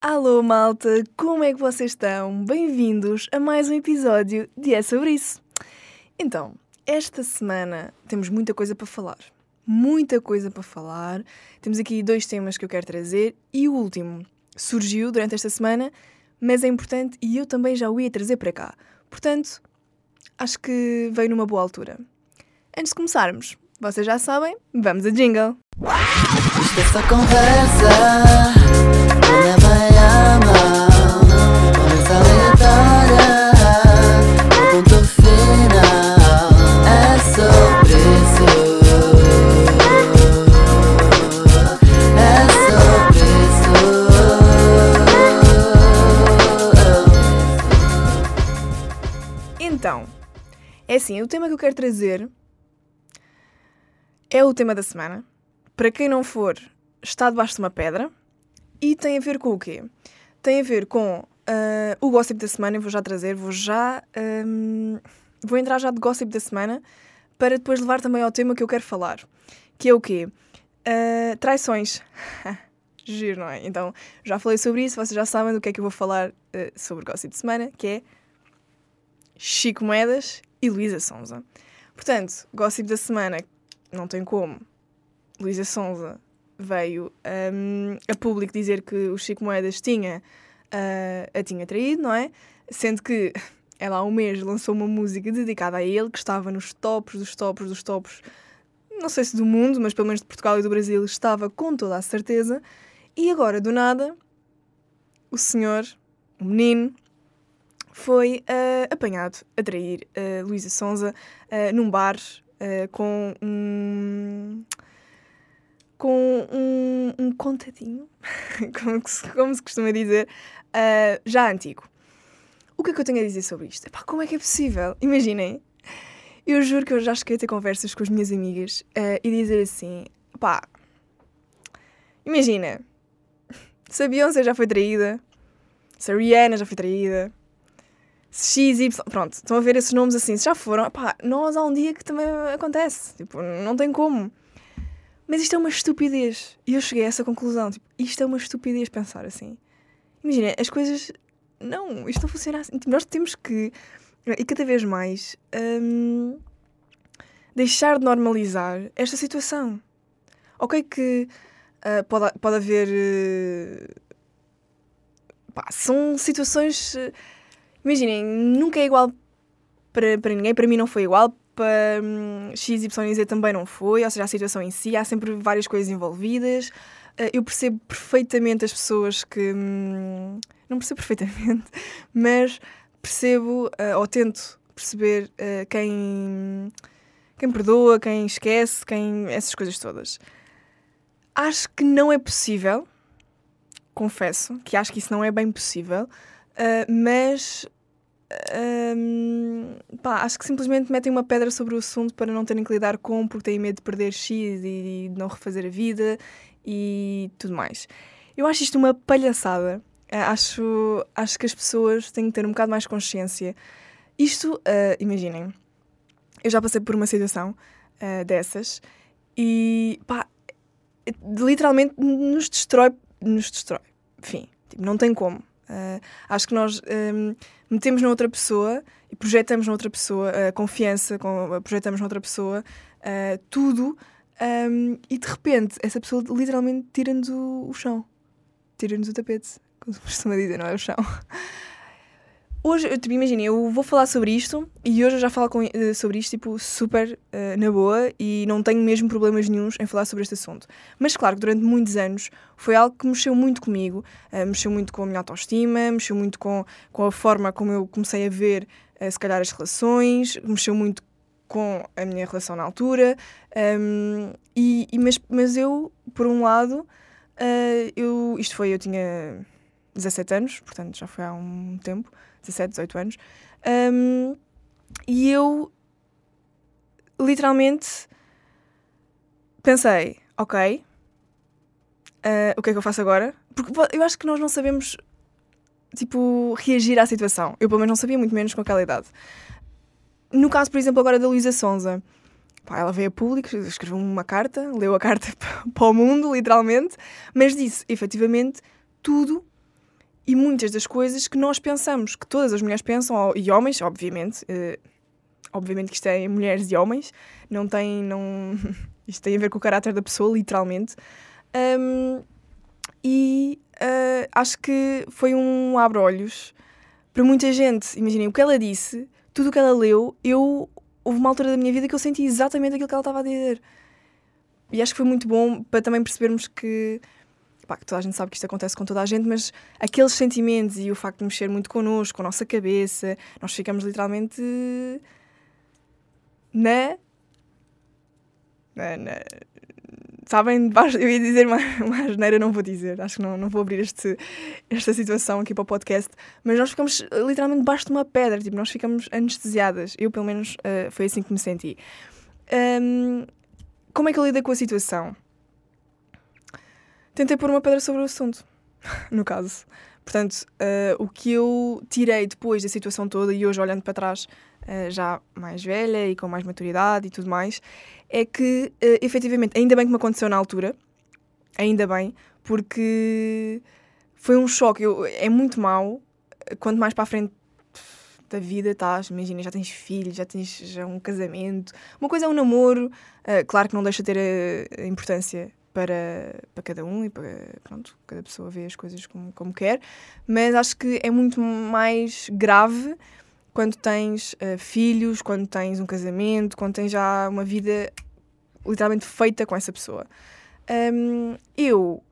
Alô malta, como é que vocês estão? Bem-vindos a mais um episódio de É Sobre Isso. Então, esta semana temos muita coisa para falar. Muita coisa para falar. Temos aqui dois temas que eu quero trazer e o último surgiu durante esta semana, mas é importante e eu também já o ia trazer para cá. Portanto, acho que veio numa boa altura. Antes de começarmos, vocês já sabem, vamos a jingle! Conversa, Então, é assim, o tema que eu quero trazer é o tema da semana. Para quem não for, está debaixo de uma pedra. E tem a ver com o quê? Tem a ver com ah, o gossip da semana. Eu vou já trazer, vou já. ahm, vou entrar já de gossip da semana para depois levar também ao tema que eu quero falar. Que é o quê? Ah, traições. Giro, não é? Então, já falei sobre isso, vocês já sabem do que é que eu vou falar ah, sobre gossip de semana, que é Chico Moedas e Luísa Sonza. Portanto, gossip da semana, não tem como. Luísa Sonza veio hum, a público dizer que o Chico Moedas tinha, ah, a tinha traído, não é? Sendo que ela há um mês lançou uma música dedicada a ele, que estava nos tops dos tops dos tops, não sei se do mundo, mas pelo menos de Portugal e do Brasil, estava com toda a certeza. E agora, do nada, o senhor, o menino, foi ah, apanhado a trair a Luísa Sonza ah, num bar com um. Com um, um contadinho, como, se, como se costuma dizer, ah, já antigo. O que é que eu tenho a dizer sobre isto? Epá, como é que é possível? Imaginem, eu juro que eu já cheguei a ter conversas com as minhas amigas ah, e dizer assim: pá, imagina, se a Beyoncé já foi traída, se a Rihanna já foi traída, se XY, pronto, estão a ver esses nomes assim, se já foram, pá, nós há um dia que também acontece, tipo, não tem como. Mas isto é uma estupidez. E eu cheguei a essa conclusão, tipo, isto é uma estupidez pensar assim. Imagina, as coisas, não, isto não funciona assim. Nós temos que, e cada vez mais, hum, deixar de normalizar esta situação. Ok que ah, pode, pode haver... eh, pá, são situações... eh, Imaginem, nunca é igual para, para ninguém. Para mim não foi igual. Para hum, X, Y e Z também não foi. Ou seja, a situação em si, há sempre várias coisas envolvidas. Ah, eu percebo perfeitamente as pessoas que... hum, não percebo perfeitamente, mas percebo, ah, ou tento perceber ah, quem, quem perdoa, quem esquece, quem essas coisas todas. Acho que não é possível, confesso, que acho que isso não é bem possível, mas pá, acho que simplesmente metem uma pedra sobre o assunto para não terem que lidar com, porque têm medo de perder X e de não refazer a vida e tudo mais. Eu acho isto uma palhaçada. Ah, Acho, acho que as pessoas têm que ter um bocado mais consciência. Isto, ah, imaginem, eu já passei por uma situação ah, dessas e pá, literalmente nos destrói, nos destrói. Enfim, tipo, não tem como. Ah, acho que nós hum, metemos na outra pessoa e projetamos na outra pessoa a confiança, com, projetamos na outra pessoa ah, tudo hum, e de repente essa pessoa literalmente tira-nos o, o chão, tira-nos o tapete, como se costuma dizer, não é o chão. Hoje, eu, tipo, imagina, eu vou falar sobre isto e hoje eu já falo com- eh, sobre isto, tipo, super eh, na boa e não tenho mesmo problemas nenhums em falar sobre este assunto. Mas claro que durante muitos anos foi algo que mexeu muito comigo, eh, mexeu muito com a minha autoestima, mexeu muito com, com a forma como eu comecei a ver, eh, se calhar, as relações, mexeu muito com a minha relação na altura. ehm, e, e- mas, mas eu, por um lado, eu, isto foi, eu tinha 17 anos, portanto já foi há um tempo, 17, 18 anos, ehm, e eu literalmente pensei, ok, eh, o que é que eu faço agora? Porque po- eu acho que nós não sabemos, tipo, reagir à situação. Eu pelo menos não sabia, muito menos com aquela idade. No caso, por exemplo, agora da Luísa Sonza, ela veio a público, escreveu uma carta, leu a carta para o mundo, literalmente, mas disse, efetivamente, tudo muitas das coisas que nós pensamos, que todas as mulheres pensam, e homens, obviamente, eh, obviamente que isto é mulheres e homens, não tem, não, isto tem a ver com o caráter da pessoa, literalmente. Ahm, e ah, acho que foi um abre-olhos para muita gente. Imaginem, o que ela disse, tudo o que ela leu, eu houve uma altura da minha vida que eu senti exatamente aquilo que ela estava a dizer. E acho que foi muito bom para também percebermos que, pá, que toda a gente sabe que isto acontece com toda a gente, mas aqueles sentimentos e o facto de mexer muito connosco, com a nossa cabeça, nós ficamos literalmente na. na, na sabem, eu ia dizer uma, uma não vou dizer, acho que não, não vou abrir este, esta situação aqui para o podcast, mas nós ficamos literalmente debaixo de uma pedra, tipo, nós ficamos anestesiadas. Eu, pelo menos, eh, foi assim que me senti. Ahm, como é que eu lidei com a situação? Tentei pôr uma pedra sobre o assunto, no caso. Portanto, eh, o que eu tirei depois da situação toda, e hoje olhando para trás, eh, já mais velha e com mais maturidade e tudo mais, é que, eh, efetivamente, ainda bem que me aconteceu na altura, ainda bem, porque foi um choque. Eu- é muito mau quanto mais para a frente da vida estás, imagina, já tens filhos, já tens já um casamento. Uma coisa é um namoro, eh, claro que não deixa de ter a, a importância para, para cada um e para, pronto, cada pessoa vê as coisas como, como quer, mas acho que é muito mais grave quando tens eh, filhos, quando tens um casamento, quando tens já uma vida literalmente feita com essa pessoa. Hum, eu,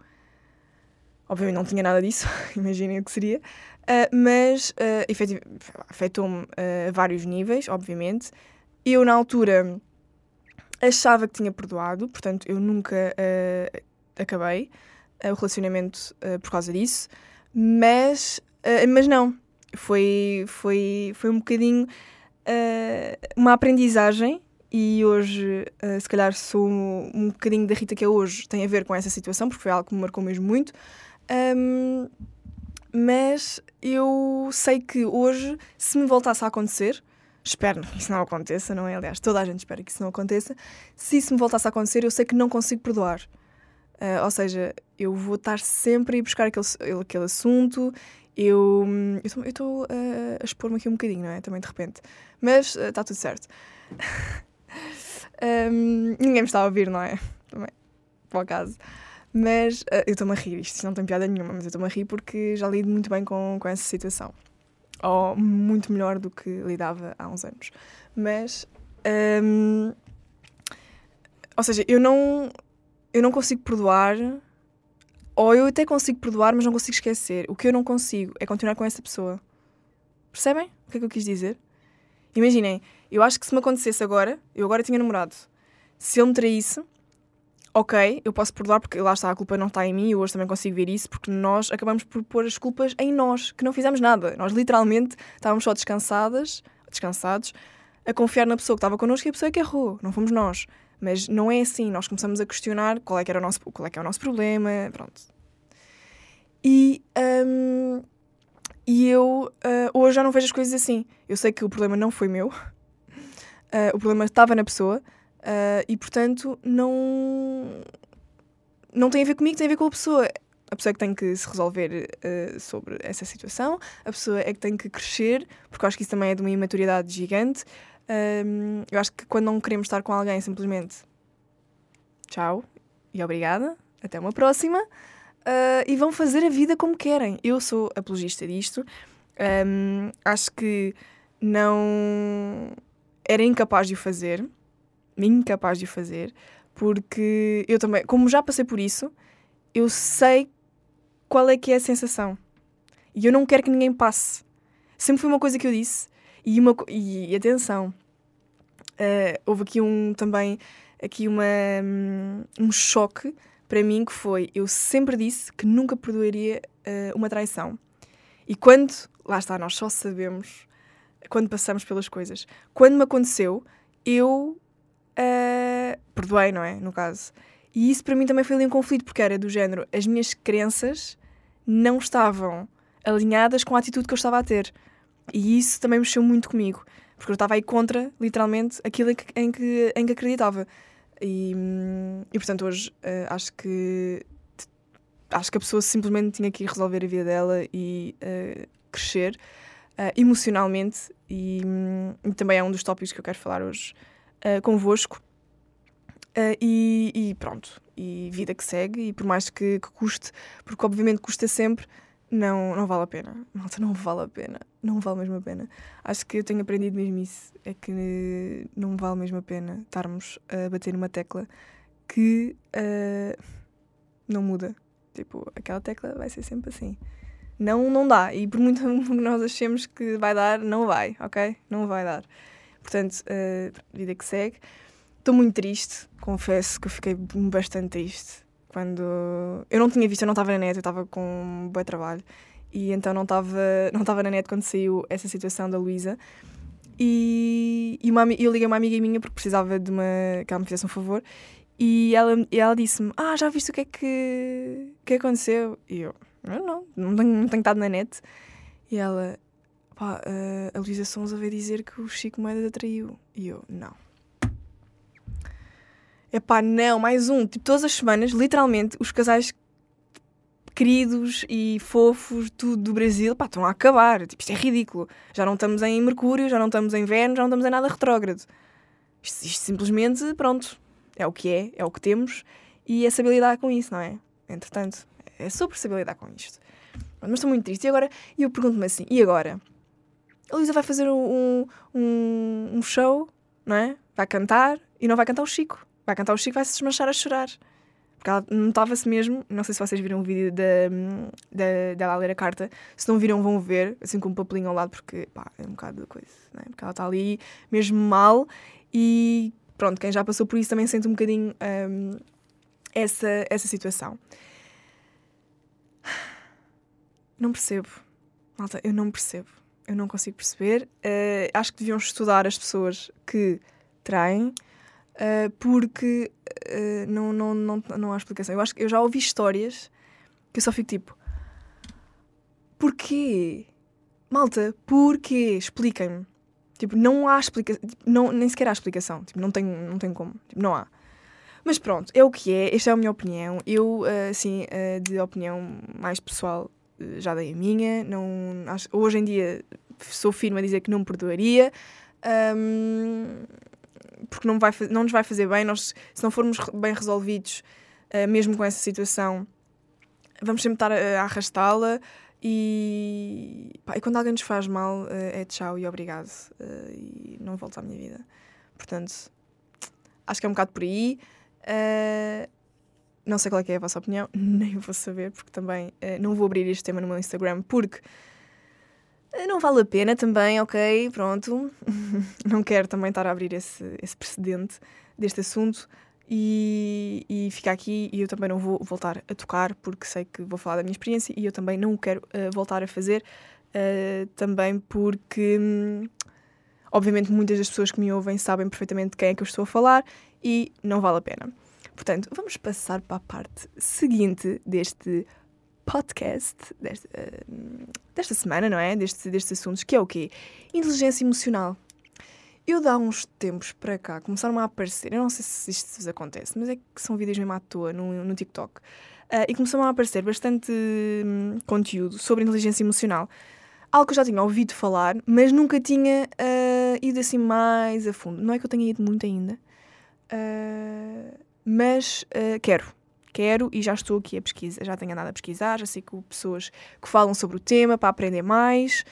obviamente, não tinha nada disso, imaginem o que seria, ah, mas uh, afetou-me ah, a vários níveis, obviamente. Eu, na altura, achava que tinha perdoado, portanto, eu nunca ah, acabei ah, o relacionamento ah, por causa disso, mas, mas não. Foi, foi, foi um bocadinho uma aprendizagem e hoje, se calhar, sou um, um bocadinho da Rita que é hoje, tem a ver com essa situação, porque foi algo que me marcou mesmo muito. Ahm, mas eu sei que hoje, se me voltasse a acontecer, espero que isso não aconteça, não é? Aliás, toda a gente espera que isso não aconteça. Se isso me voltasse a acontecer, eu sei que não consigo perdoar. Ah, ou seja, eu vou estar sempre a ir buscar aquele, aquele assunto. Eu hum, eu estou a expor-me aqui um bocadinho, não é? Também de repente. Mas está tudo certo. Hum, ninguém me está a ouvir, não é? Também, por acaso. Mas ah, eu estou-me a rir, isto não tem piada nenhuma, mas eu estou-me a rir porque já lido muito bem com, com essa situação. Ou muito melhor do que lidava há uns anos. Mas. hum, ou seja, eu não, eu não consigo perdoar, ou eu até consigo perdoar, mas não consigo esquecer. O que eu não consigo é continuar com essa pessoa. Percebem o que é que eu quis dizer? Imaginem, eu acho que se me acontecesse agora, eu agora tinha namorado, se ele me traísse, ok, eu posso perdoar porque lá está, a culpa não está em mim, eu hoje também consigo ver isso, porque nós acabamos por pôr as culpas em nós, que não fizemos nada. Nós literalmente estávamos só descansadas, descansados, a confiar na pessoa que estava connosco e a pessoa que errou, não fomos nós. Mas não é assim, nós começamos a questionar qual é que, era o nosso, qual é, que é o nosso problema, pronto. E, hum, e eu ah, hoje já não vejo as coisas assim. Eu sei que o problema não foi meu, ah, o problema estava na pessoa, ah, e portanto não, não tem a ver comigo, tem a ver com a pessoa. A pessoa é que tem que se resolver ah, sobre essa situação, a pessoa é que tem que crescer, porque eu acho que isso também é de uma imaturidade gigante. Ahm, eu acho que quando não queremos estar com alguém, simplesmente tchau e obrigada, até uma próxima, ah, e vão fazer a vida como querem. Eu sou apologista disto, Ahm, acho que não era incapaz de o fazer, incapaz de o fazer, porque eu também, como já passei por isso, eu sei qual é que é a sensação. E eu não quero que ninguém passe. Sempre foi uma coisa que eu disse. E, uma, e, atenção, eh, houve aqui um também aqui uma, hum, um choque para mim que foi, eu sempre disse que nunca perdoaria eh, uma traição. E quando, lá está, nós só sabemos quando passamos pelas coisas. Quando me aconteceu, eu eh, perdoei, não é? No caso. E isso para mim também foi ali um conflito, porque era do género, as minhas crenças não estavam alinhadas com a atitude que eu estava a ter. E isso também mexeu muito comigo, porque eu estava aí contra, literalmente, aquilo em que, em que, em que acreditava. E, hum, e portanto, hoje eh, acho que acho que a pessoa simplesmente tinha que ir resolver a vida dela e uh, crescer uh, emocionalmente. E, hum, e, também é um dos tópicos que eu quero falar hoje uh, convosco. Uh, e, e, pronto, e vida que segue, e por mais que, que, custe, porque obviamente custa sempre, não, não vale a pena. Malta, não vale a pena. Não vale mesmo a pena. Acho que eu tenho aprendido mesmo isso. É que não vale mesmo a pena estarmos a bater numa tecla que uh, não muda. Tipo, aquela tecla vai ser sempre assim. Não, não dá. E por muito que nós achemos que vai dar, não vai, ok? Não vai dar. Portanto, uh, vida que segue. Estou muito triste, confesso que fiquei bastante triste quando. Eu não tinha visto, eu não estava na net, eu estava com um bom trabalho e então não estava não estava na net quando saiu essa situação da Luísa. E, e uma, eu liguei uma amiga minha porque precisava de uma, que ela me fizesse um favor e ela, e ela disse-me: Ah, já viste o que é que, que aconteceu? E eu: Não, não, não tenho, não tenho estado na net. E ela: Pá, a Luísa Sonza veio dizer que o Chico Moedas atraiu. E eu: Não Epá, não, mais um. Tipo, todas as semanas, literalmente, os casais queridos e fofos tudo do Brasil, pá, estão a acabar. Tipo, isto é ridículo. Já não estamos em Mercúrio, já não estamos em Vênus, já não estamos em nada retrógrado. Isto, isto, simplesmente, pronto, é o que é, é o que temos e é saber lidar com isso, não é? Entretanto, é sobre saber lidar com isto. Mas estou muito triste. E agora, eu pergunto-me assim, e agora? A Luísa vai fazer um, um, um show, não é? Vai cantar e não vai cantar o Chico vai cantar o Chico vai se desmanchar a chorar. Porque ela notava-se mesmo, não sei se vocês viram o vídeo dela a ler a carta, se não viram vão ver, assim com um papelinho ao lado, porque pá, é um bocado de coisa, né? porque ela está ali mesmo mal e pronto, quem já passou por isso também sente um bocadinho um, essa, essa situação. Não percebo, malta, eu não percebo, eu não consigo perceber. Uh, acho que deviam estudar as pessoas que traem uh, porque uh, não, não, não, não há explicação. Eu acho que eu já ouvi histórias que eu só fico tipo: porquê? Malta, porquê? Expliquem-me. Tipo, não há explicação, não, nem sequer há explicação. Tipo, não tem, não tem como. Tipo, não há. Mas pronto, é o que é, esta é a minha opinião. Eu, assim, de opinião mais pessoal, já dei a minha. Não, acho, hoje em dia sou firme a dizer que não perdoaria. Um, porque não, vai, não nos vai fazer bem. Nós, se não formos bem resolvidos, uh, mesmo com essa situação, vamos sempre estar a, a arrastá-la. E, pá, e, quando alguém nos faz mal, uh, é tchau e obrigado. Uh, e não volto à minha vida. Portanto, acho que é um bocado por aí. Não sei qual é, é, a vossa opinião, nem vou saber, porque também não vou abrir este tema no meu Instagram, porque não vale a pena também, ok, pronto. não quero também estar a abrir esse, esse precedente deste assunto e, e ficar aqui e eu também não vou voltar a tocar porque sei que vou falar da minha experiência e eu também não o quero uh, voltar a fazer uh, também porque hum, obviamente muitas das pessoas que me ouvem sabem perfeitamente de quem é que eu estou a falar e não vale a pena. Portanto, vamos passar para a parte seguinte deste podcast desta, uh, desta semana, não é? Deste, destes assuntos, que é o quê? Inteligência emocional. Eu, dá uns tempos para cá, começaram a aparecer, eu não sei se isto vos acontece, mas é que são vídeos mesmo à toa no, no TikTok, uh, e começaram a aparecer bastante hum, conteúdo sobre inteligência emocional. Algo que eu já tinha ouvido falar, mas nunca tinha uh, ido assim mais a fundo. Não é que eu tenha ido muito ainda, mas quero quero e já estou aqui a pesquisar, já tenho andado a pesquisar, já sei que pessoas que falam sobre o tema para aprender mais,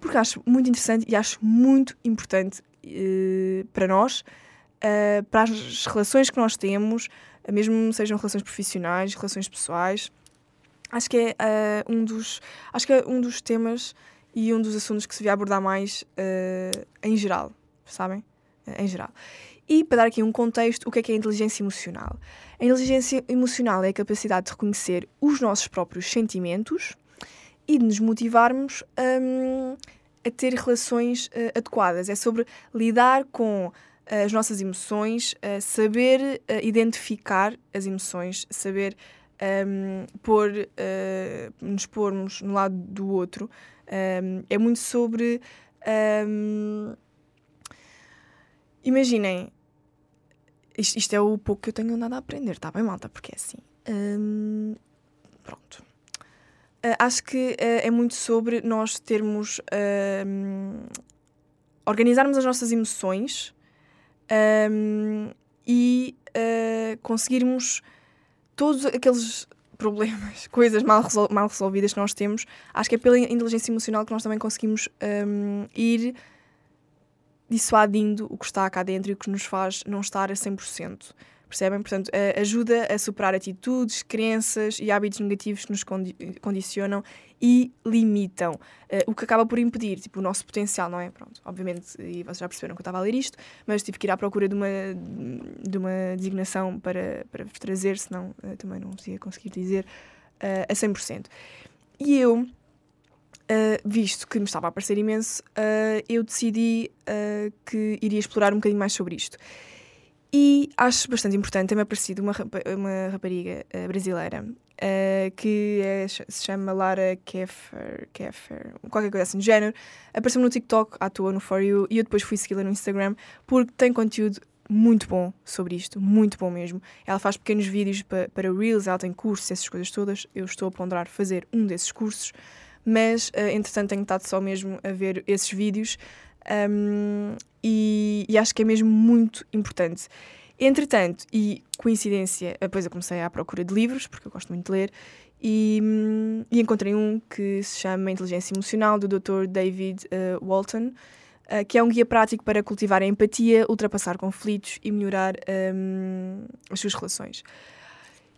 porque acho muito interessante e acho muito importante uh, para nós, uh, para as relações que nós temos, mesmo sejam relações profissionais, relações pessoais. Acho que é uh, um dos, acho que é um dos temas e um dos assuntos que se devia abordar mais em geral, sabem? Em geral. E para dar aqui um contexto, o que é, que é a inteligência emocional? A inteligência emocional é a capacidade de reconhecer os nossos próprios sentimentos e de nos motivarmos um, a ter relações uh, adequadas. É sobre lidar com uh, as nossas emoções, uh, saber uh, identificar as emoções, saber um, pôr, nos pormos no lado do outro. Um, é muito sobre. Um, imaginem, isto, isto, é o pouco que eu tenho andado a aprender, está bem, malta? Porque é assim. Hum, pronto. Uh, acho que uh, é muito sobre nós termos. Uh, organizarmos as nossas emoções um, e uh, conseguirmos todos aqueles problemas, coisas mal, resol mal resolvidas que nós temos. Acho que é pela inteligência emocional que nós também conseguimos um, ir dissuadindo o que está cá dentro e o que nos faz não estar a 100%. Percebem? Portanto, ajuda a superar atitudes, crenças e hábitos negativos que nos condi condicionam e limitam. Uh, o que acaba por impedir tipo, o nosso potencial, não é? Pronto, obviamente, e vocês já perceberam que eu estava a ler isto, mas tive que ir à procura de uma, de uma designação para, para vos trazer, senão uh, também não ia conseguir dizer uh, a 100%. E eu, visto que me estava a parecer imenso, eu decidi que iria explorar um bocadinho mais sobre isto. E acho bastante importante, tem-me aparecido uma, uma rapariga uh, brasileira uh, que é, se chama Lara Keffer, Keffer, qualquer coisa assim do género. Apareceu-me no TikTok, à toa, no For You, e eu depois fui segui-la no Instagram porque tem conteúdo muito bom sobre isto, muito bom mesmo. Ela faz pequenos vídeos para, para Reels, ela tem cursos, essas coisas todas. Eu estou a ponderar fazer um desses cursos, mas uh, entretanto tenho estado só mesmo a ver esses vídeos. Um, e, e, acho que é mesmo muito importante. Entretanto, e coincidência, depois eu comecei à procura de livros, porque eu gosto muito de ler, e, e encontrei um que se chama Inteligência Emocional, do Dr. David uh, Walton, uh, que é um guia prático para cultivar a empatia, ultrapassar conflitos e melhorar um, as suas relações.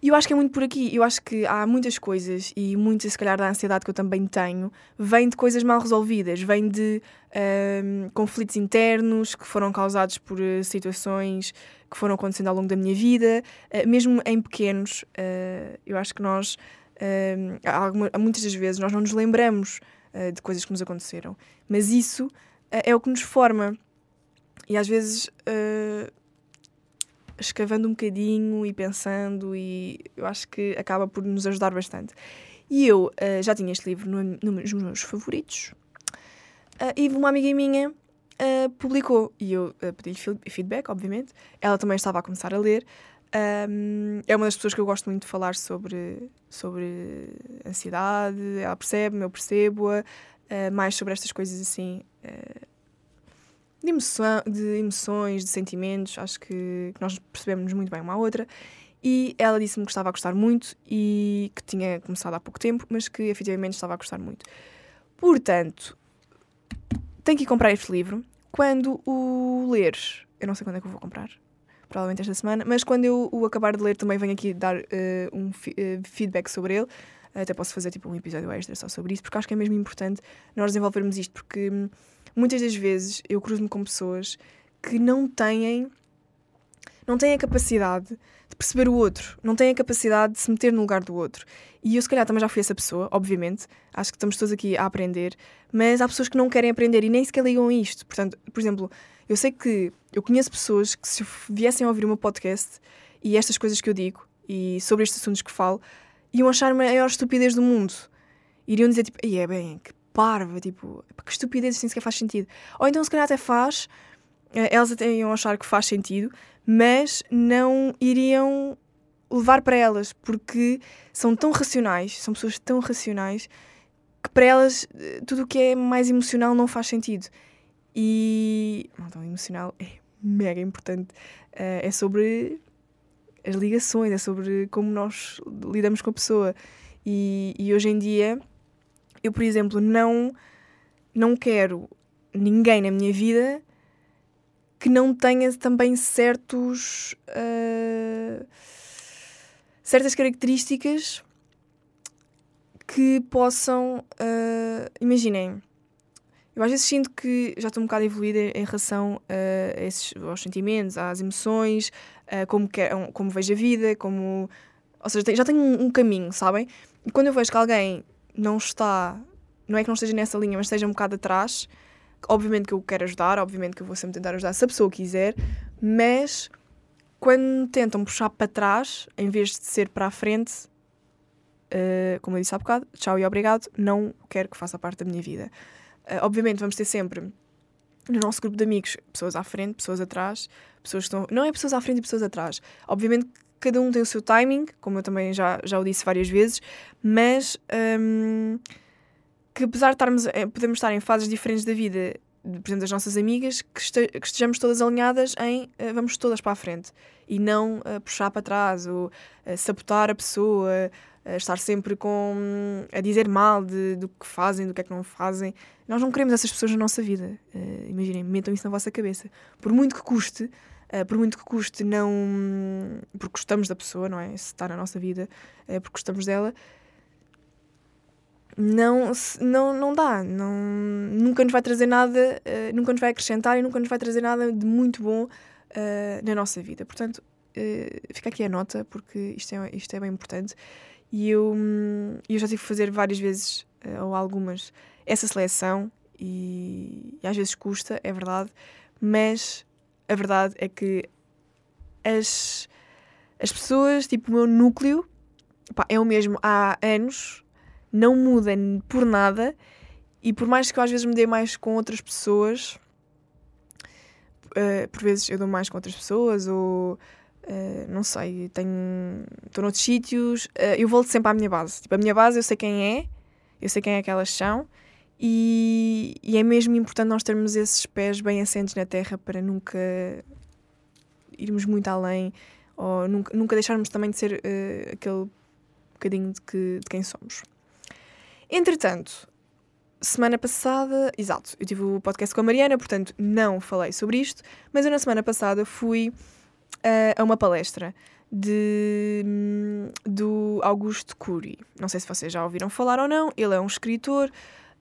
E eu acho que é muito por aqui. Eu acho que há muitas coisas, e muita, se calhar, da ansiedade que eu também tenho, vem de coisas mal resolvidas, vem de um, conflitos internos que foram causados por uh, situações que foram acontecendo ao longo da minha vida, uh, mesmo em pequenos. Uh, eu acho que nós, alguma, muitas das vezes, nós não nos lembramos de coisas que nos aconteceram, mas isso é o que nos forma. E às vezes escavando um bocadinho e pensando, e eu acho que acaba por nos ajudar bastante. E eu uh, já tinha este livro no, no, nos meus favoritos, uh, e uma amiga minha uh, publicou, e eu pedi feedback, obviamente. Ela também estava a começar a ler. Um, é uma das pessoas que eu gosto muito de falar sobre, sobre ansiedade. Ela percebe-me, eu percebo-a. mais sobre estas coisas assim de, emoção, de emoções, de sentimentos, acho que, que nós percebemos muito bem uma à outra. E ela disse-me que estava a gostar muito e que tinha começado há pouco tempo, mas que efetivamente estava a gostar muito. Portanto, tenho que ir comprar este livro. Quando o ler, eu não sei quando é que eu vou comprar, provavelmente esta semana, mas quando eu o acabar de ler também venho aqui dar uh, um uh, feedback sobre ele. Até posso fazer tipo um episódio extra só sobre isso, porque acho que é mesmo importante nós desenvolvermos isto, porque hum, muitas das vezes eu cruzo-me com pessoas que não têm não têm a capacidade de perceber o outro, não têm a capacidade de se meter no lugar do outro. E eu, se calhar, também já fui essa pessoa, obviamente. Acho que estamos todos aqui a aprender, mas há pessoas que não querem aprender e nem sequer ligam a isto. Portanto, por exemplo, eu sei que eu conheço pessoas que, se viessem a ouvir o meu podcast e estas coisas que eu digo e sobre estes assuntos que falo, iam achar a maior estupidez do mundo. Iriam dizer, tipo, é bem, que parva, tipo, que estupidez, assim sequer faz sentido. Ou então, se calhar, até faz, eh, elas até iam achar que faz sentido, mas não iriam levar para elas, porque são tão racionais, são pessoas tão racionais, que para elas eh, tudo o que é mais emocional não faz sentido. E. Então, emocional é mega importante. Uh, é sobre as ligações, é sobre como nós lidamos com a pessoa. E, e hoje em dia eu, por exemplo, não, não quero ninguém na minha vida que não tenha também certos. Uh, certas características que possam. Uh, imaginem, eu às vezes sinto que já estou um bocado evoluída em relação uh, a esses, aos sentimentos, às emoções, uh, como, que, como vejo a vida, como. Ou seja, já tenho um, um caminho, sabem? E quando eu vejo que alguém não está, não é que não esteja nessa linha, mas esteja um bocado atrás, obviamente que eu quero ajudar, obviamente que eu vou sempre tentar ajudar se a pessoa quiser, mas quando tentam puxar para trás, em vez de ser para a frente, uh, como eu disse há bocado, tchau e obrigado, não quero que faça parte da minha vida. Uh, obviamente vamos ter sempre no nosso grupo de amigos pessoas à frente, pessoas atrás, pessoas que estão. Não é pessoas à frente e pessoas atrás. Obviamente cada um tem o seu timing, como eu também já, já o disse várias vezes, mas hum, que apesar de estarmos, eh, podemos estar em fases diferentes da vida, por exemplo, das nossas amigas, que, este- que estejamos todas alinhadas em eh, vamos todas para a frente e não eh, puxar para trás ou eh, sabotar a pessoa, estar sempre com a dizer mal de, do que fazem, do que é que não fazem. Nós não queremos essas pessoas na nossa vida. Imaginem, metam isso na vossa cabeça. Por muito que custe, eh, por muito que custe, não. porque gostamos da pessoa, não é? Se está na nossa vida, eh, porque gostamos dela, não, não, não dá. Não, nunca nos vai trazer nada, eh, nunca nos vai acrescentar e nunca nos vai trazer nada de muito bom eh, na nossa vida. Portanto, fica aqui a nota, porque isto é, isto é bem importante. E eu, eu já tive que fazer várias vezes, ou algumas, essa seleção, e, e às vezes custa, é verdade, mas a verdade é que as, as pessoas, tipo o meu núcleo, pá, é o mesmo há anos, não muda por nada, e por mais que eu às vezes me dê mais com outras pessoas, eh, por vezes eu dou mais com outras pessoas, ou eh, não sei, tenho estou noutros sítios, eh, eu volto sempre à minha base. Tipo, a minha base eu sei quem é, eu sei quem é que elas são, e, e é mesmo importante nós termos esses pés bem assentes na terra para nunca irmos muito além ou nunca, nunca deixarmos também de ser eh, aquele bocadinho de, que, de quem somos. Entretanto, semana passada, exato, eu tive o podcast com a Mariana, portanto não falei sobre isto, mas eu na semana passada fui eh, a uma palestra de, hum, do Augusto Cury. Não sei se vocês já ouviram falar ou não, ele é um escritor,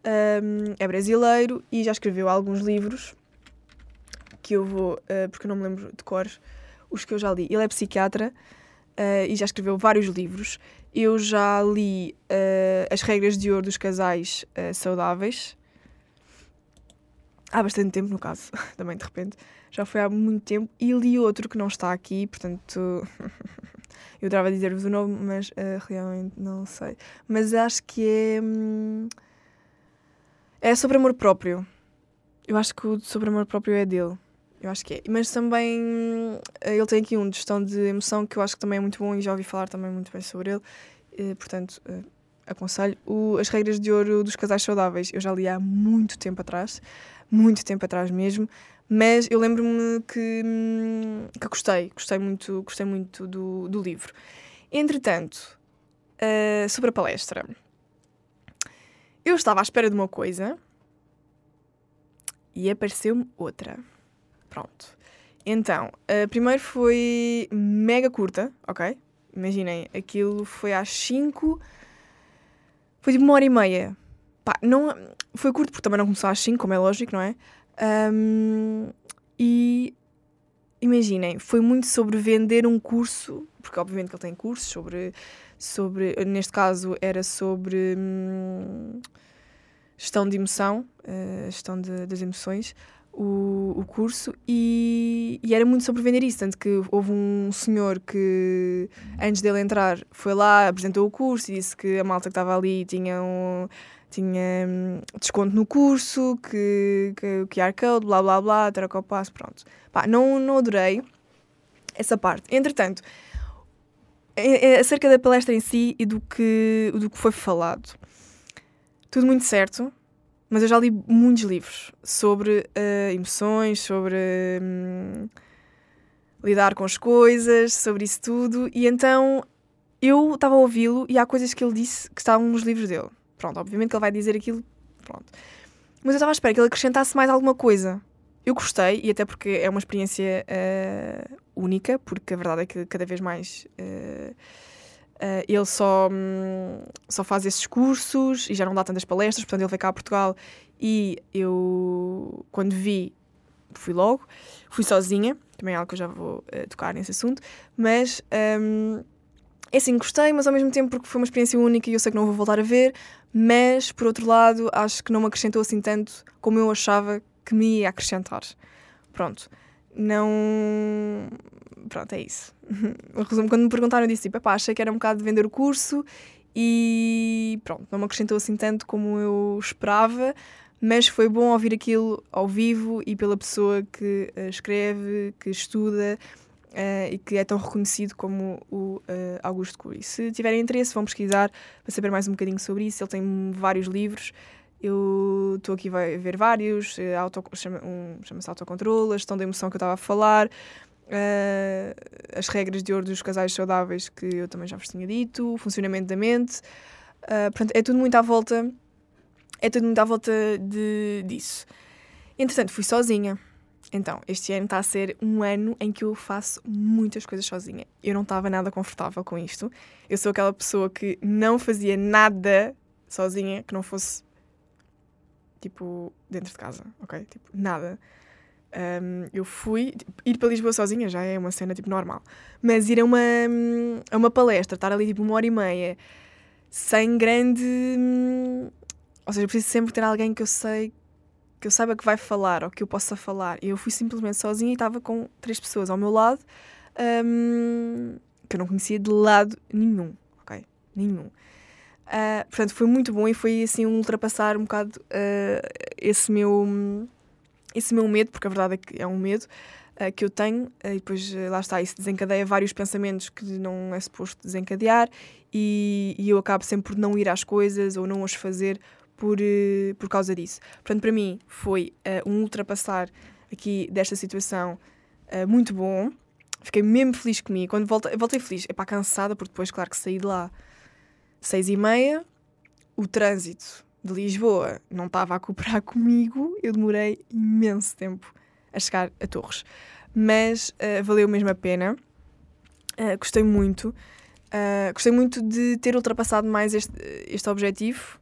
hum, é brasileiro e já escreveu alguns livros que eu vou, eh, porque eu não me lembro de cor, os que eu já li. Ele é psiquiatra eh, e já escreveu vários livros. Eu já li eh, As Regras de Ouro dos Casais Saudáveis. Há bastante tempo, no caso, também de repente. Já foi há muito tempo. E li outro que não está aqui, portanto. eu adorava dizer-vos o nome, mas realmente não sei. Mas acho que é. hum, é sobre amor próprio. Eu acho que o sobre amor próprio é dele. Eu acho que é. Mas também hum, ele tem aqui um de gestão de emoção que eu acho que também é muito bom e já ouvi falar também muito bem sobre ele. Eh, portanto, eh, aconselho. O, As Regras de Ouro dos Casais Saudáveis eu já li há muito tempo atrás. Muito tempo atrás mesmo. Mas eu lembro-me que, hum, que gostei. Gostei muito, gostei muito do, do livro. Entretanto, eh, sobre a palestra. Eu estava à espera de uma coisa e apareceu-me outra. Pronto. Então, a primeiro foi mega curta, ok? Imaginem, aquilo foi às 5. Foi tipo uma hora e meia. Pá, não, foi curto porque também não começou às 5, como é lógico, não é? Ahm, e imaginem, foi muito sobre vender um curso, porque obviamente que ele tem cursos sobre, sobre neste caso era sobre hum, gestão de emoção, eh, gestão de- das emoções, o, o curso, e, e era muito sobre vender isso. Tanto que houve um senhor que, antes dele entrar, foi lá, apresentou o curso e disse que a malta que estava ali tinha um. Tinha hum, desconto no curso, que, que o QR Code, blá blá blá, troca o passo, pronto. Pá, não, não adorei essa parte. Entretanto, é- é acerca da palestra em si e do que, do que foi falado. Tudo muito certo, mas eu já li muitos livros sobre eh, emoções, sobre hum, lidar com as coisas, sobre isso tudo, e então eu estava a ouvi-lo e há coisas que ele disse que estavam nos livros dele. Pronto, obviamente que ele vai dizer aquilo, pronto. Mas eu estava à espera que ele acrescentasse mais alguma coisa. Eu gostei, e até porque é uma experiência eh, única, porque a verdade é que cada vez mais eh, eh, ele só, hum, só faz esses cursos e já não dá tantas palestras, portanto ele veio cá a Portugal e eu, quando vi, fui logo, fui sozinha, também é algo que eu já vou tocar nesse assunto, mas hum, é assim, gostei, mas ao mesmo tempo porque foi uma experiência única e eu sei que não vou voltar a ver, mas por outro lado acho que não me acrescentou assim tanto como eu achava que me ia acrescentar. Pronto, não. Pronto, é isso. Resumo, quando me perguntaram, eu disse tipo, "Epá, achei que era um bocado de vender o curso e pronto, não me acrescentou assim tanto como eu esperava, mas foi bom ouvir aquilo ao vivo e pela pessoa que eh, escreve, que estuda eh, e que é tão reconhecido como o eh, Augusto Cury. Se tiverem interesse, vão pesquisar para saber mais um bocadinho sobre isso. Ele tem vários livros. Eu estou aqui a ver vários. eh, auto, chama, um chama-se Autocontrole, a gestão da emoção que eu estava a falar, eh, as regras de ouro dos casais saudáveis que eu também já vos tinha dito, o funcionamento da mente. Eh, portanto, é tudo muito à volta. É tudo muito à volta de, disso. Entretanto, fui sozinha. Então, este ano está a ser um ano em que eu faço muitas coisas sozinha. Eu não estava nada confortável com isto. Eu sou aquela pessoa que não fazia nada sozinha que não fosse tipo dentro de casa, ok? Tipo, nada. Um, eu fui. tipo, ir para Lisboa sozinha já é uma cena tipo normal. Mas ir a uma, a uma palestra, estar ali tipo uma hora e meia, sem grande. hum, Ou seja, eu preciso sempre ter alguém que eu sei que eu saiba que vai falar ou que eu possa falar. Eu fui simplesmente sozinha e estava com três pessoas ao meu lado hum, que eu não conhecia de lado nenhum, ok? Nenhum. Ah, portanto, foi muito bom e foi assim um ultrapassar um bocado ah, esse meu esse meu medo, porque a verdade é que é um medo ah, que eu tenho, e depois lá está, isso desencadeia vários pensamentos que não é suposto desencadear, e, e eu acabo sempre por não ir às coisas ou não as fazer por, por causa disso. Portanto, para mim foi um ultrapassar aqui desta situação muito bom. Fiquei mesmo feliz comigo. Quando voltei, voltei feliz, é para cansada, porque depois, claro que saí de lá seis e meia, o trânsito de Lisboa não estava a cooperar comigo, eu demorei imenso tempo a chegar a Torres. Mas ah, valeu mesmo a pena, Ah, gostei muito. Ah, gostei muito de ter ultrapassado mais este, este objetivo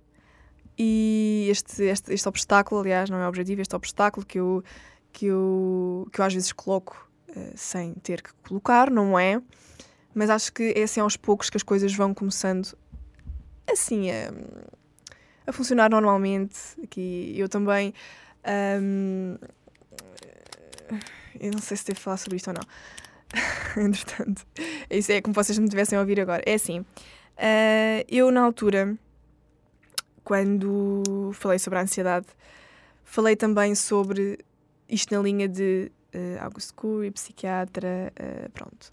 e este, este, este obstáculo, aliás, não é objetivo, este obstáculo que eu, que eu, que eu às vezes coloco sem ter que colocar, não é? Mas acho que é assim aos poucos que as coisas vão começando assim a, a funcionar normalmente. Aqui eu também. ahm, eu não sei se devo falar sobre isto ou não. Entretanto, isso é como vocês me tivessem a ouvir agora. É assim, ah, eu na altura, quando falei sobre a ansiedade, falei também sobre isto na linha de uh, Augusto Cury, psiquiatra, ah, pronto.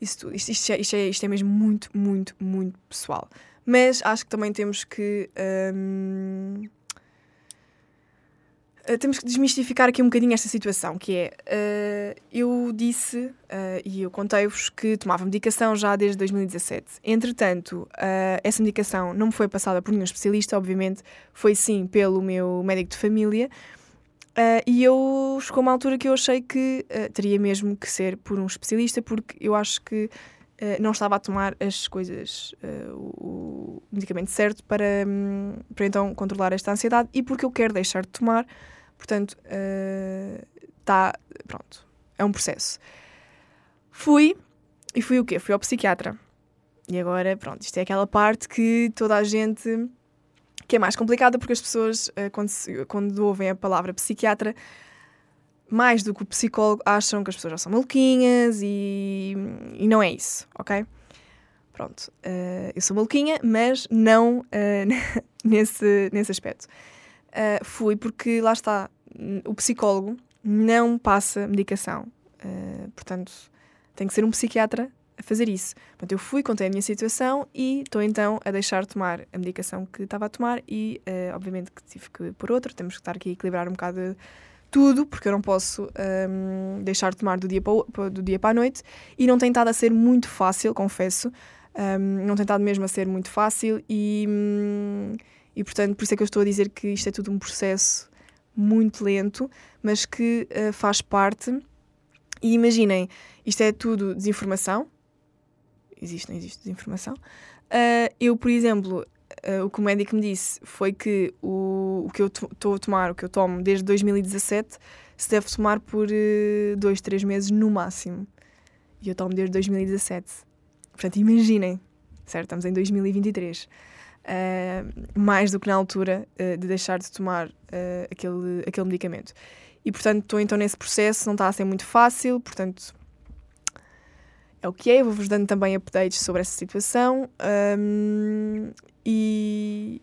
Isso tudo. Isto, isto, é, isto, é, isto é mesmo muito, muito, muito pessoal. Mas acho que também temos que. ahm, Uh, temos que desmistificar aqui um bocadinho esta situação, que é, uh, eu disse uh, e eu contei-vos que tomava medicação já desde 2017. Entretanto, uh, essa medicação não me foi passada por nenhum especialista, obviamente, foi sim pelo meu médico de família, uh, e eu chegou uma altura que eu achei que uh, teria mesmo que ser por um especialista, porque eu acho que não estava a tomar as coisas, uh, o, medicamento certo para, hum, para então controlar esta ansiedade e porque eu quero deixar de tomar. Portanto, está. pronto. É um processo. Fui. E fui o quê? Fui ao psiquiatra. E agora, pronto, isto é aquela parte que toda a gente. que é mais complicada porque as pessoas, eh, quando, quando ouvem a palavra psiquiatra, mais do que o psicólogo, acham que as pessoas já são maluquinhas e, e não é isso, ok? Pronto, eh, eu sou maluquinha, mas não eh, nesse, nesse aspecto. Uh, fui porque lá está, n- o psicólogo não passa medicação. Uh, portanto, tem que ser um psiquiatra a fazer isso. Portanto, eu fui, contei a minha situação e estou então a deixar de tomar a medicação que estava a tomar e, uh, obviamente, que tive que pôr outra. Temos que estar aqui a equilibrar um bocado tudo, porque eu não posso um, deixar de tomar do dia, para, do dia para a noite e não tem estado a ser muito fácil, confesso. Um, não tem estado mesmo a ser muito fácil e, hum, e portanto, por isso é que eu estou a dizer que isto é tudo um processo muito lento, mas que uh, faz parte. E imaginem, isto é tudo desinformação. Existe, não existe desinformação. Uh, eu, por exemplo, uh, o que o médico me disse foi que o, o que eu estou a tomar, o que eu tomo desde 2017, se deve tomar por uh, dois, três meses no máximo. E eu tomo desde 2017. Portanto, imaginem, certo? Estamos em 2023. Uh, mais do que na altura uh, de deixar de tomar uh, aquele, aquele medicamento. E portanto estou então nesse processo, não está a ser muito fácil, portanto é o que é. Eu vou-vos dando também updates sobre essa situação um, e,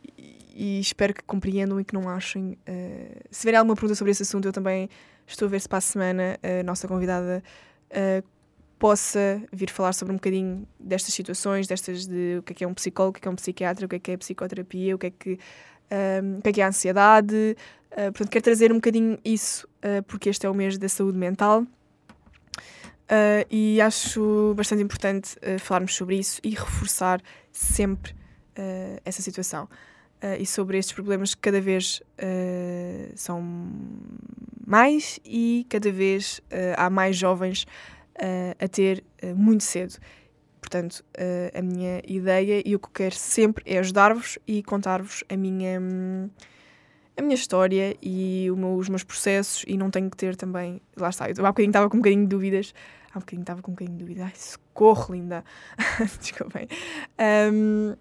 e espero que compreendam e que não achem. uh, se tiverem alguma pergunta sobre esse assunto, eu também estou a ver se para a semana a nossa convidada uh, possa vir falar sobre um bocadinho destas situações, destas de o que é que é um psicólogo, o que é que é um psiquiatra, o que é que é psicoterapia, o que é que, um, o que, é, que é a ansiedade. Uh, portanto, quero trazer um bocadinho isso, porque este é o mês da saúde mental. Uh, e acho bastante importante falarmos sobre isso e reforçar sempre essa situação. e sobre estes problemas que cada vez são mais e cada vez há mais jovens uh, a ter uh, muito cedo. Portanto, uh, a minha ideia e o que eu quero sempre é ajudar-vos e contar-vos a minha, hum, a minha história e meu, os meus processos e não tenho que ter também. Lá está, eu há bocadinho estava com um bocadinho de dúvidas. Há bocadinho estava com um bocadinho de dúvidas. Ai, socorro, linda! Desculpem. Um,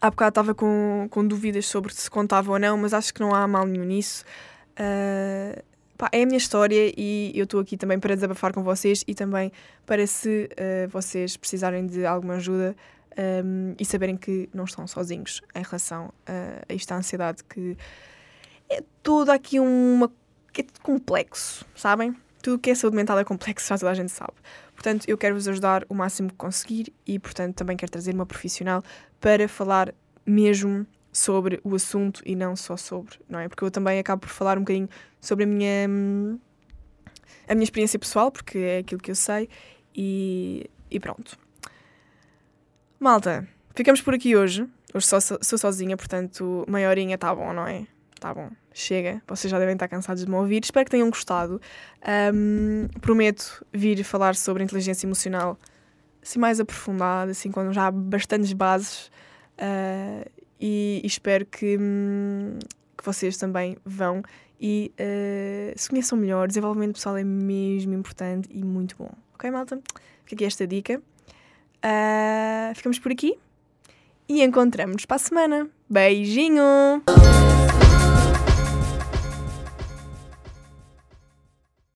há bocado estava com, com dúvidas sobre se contava ou não, mas acho que não há mal nenhum nisso. Uh, Pá, é a minha história e eu estou aqui também para desabafar com vocês e também para se uh, vocês precisarem de alguma ajuda um, e saberem que não estão sozinhos em relação a, a esta ansiedade que é tudo aqui uma. é complexo, sabem? Tudo que é saúde mental é complexo, já toda a gente sabe. Portanto, eu quero vos ajudar o máximo que conseguir e, portanto, também quero trazer uma profissional para falar mesmo sobre o assunto e não só sobre, não é? Porque eu também acabo por falar um bocadinho sobre a minha, a minha experiência pessoal, porque é aquilo que eu sei, e, e pronto. Malta, ficamos por aqui hoje. Hoje só, sou sozinha, portanto, meia horinha está bom, não é? Está bom, chega. Vocês já devem estar cansados de me ouvir. Espero que tenham gostado. Um, prometo vir falar sobre inteligência emocional assim mais aprofundada, assim, quando já há bastantes bases. Uh, e, e espero que, hum, que vocês também vão e uh, se conheçam melhor. Desenvolvimento pessoal é mesmo importante e muito bom. Ok, malta? Fica aqui esta dica. Uh, ficamos por aqui e encontramos-nos para a semana. Beijinho!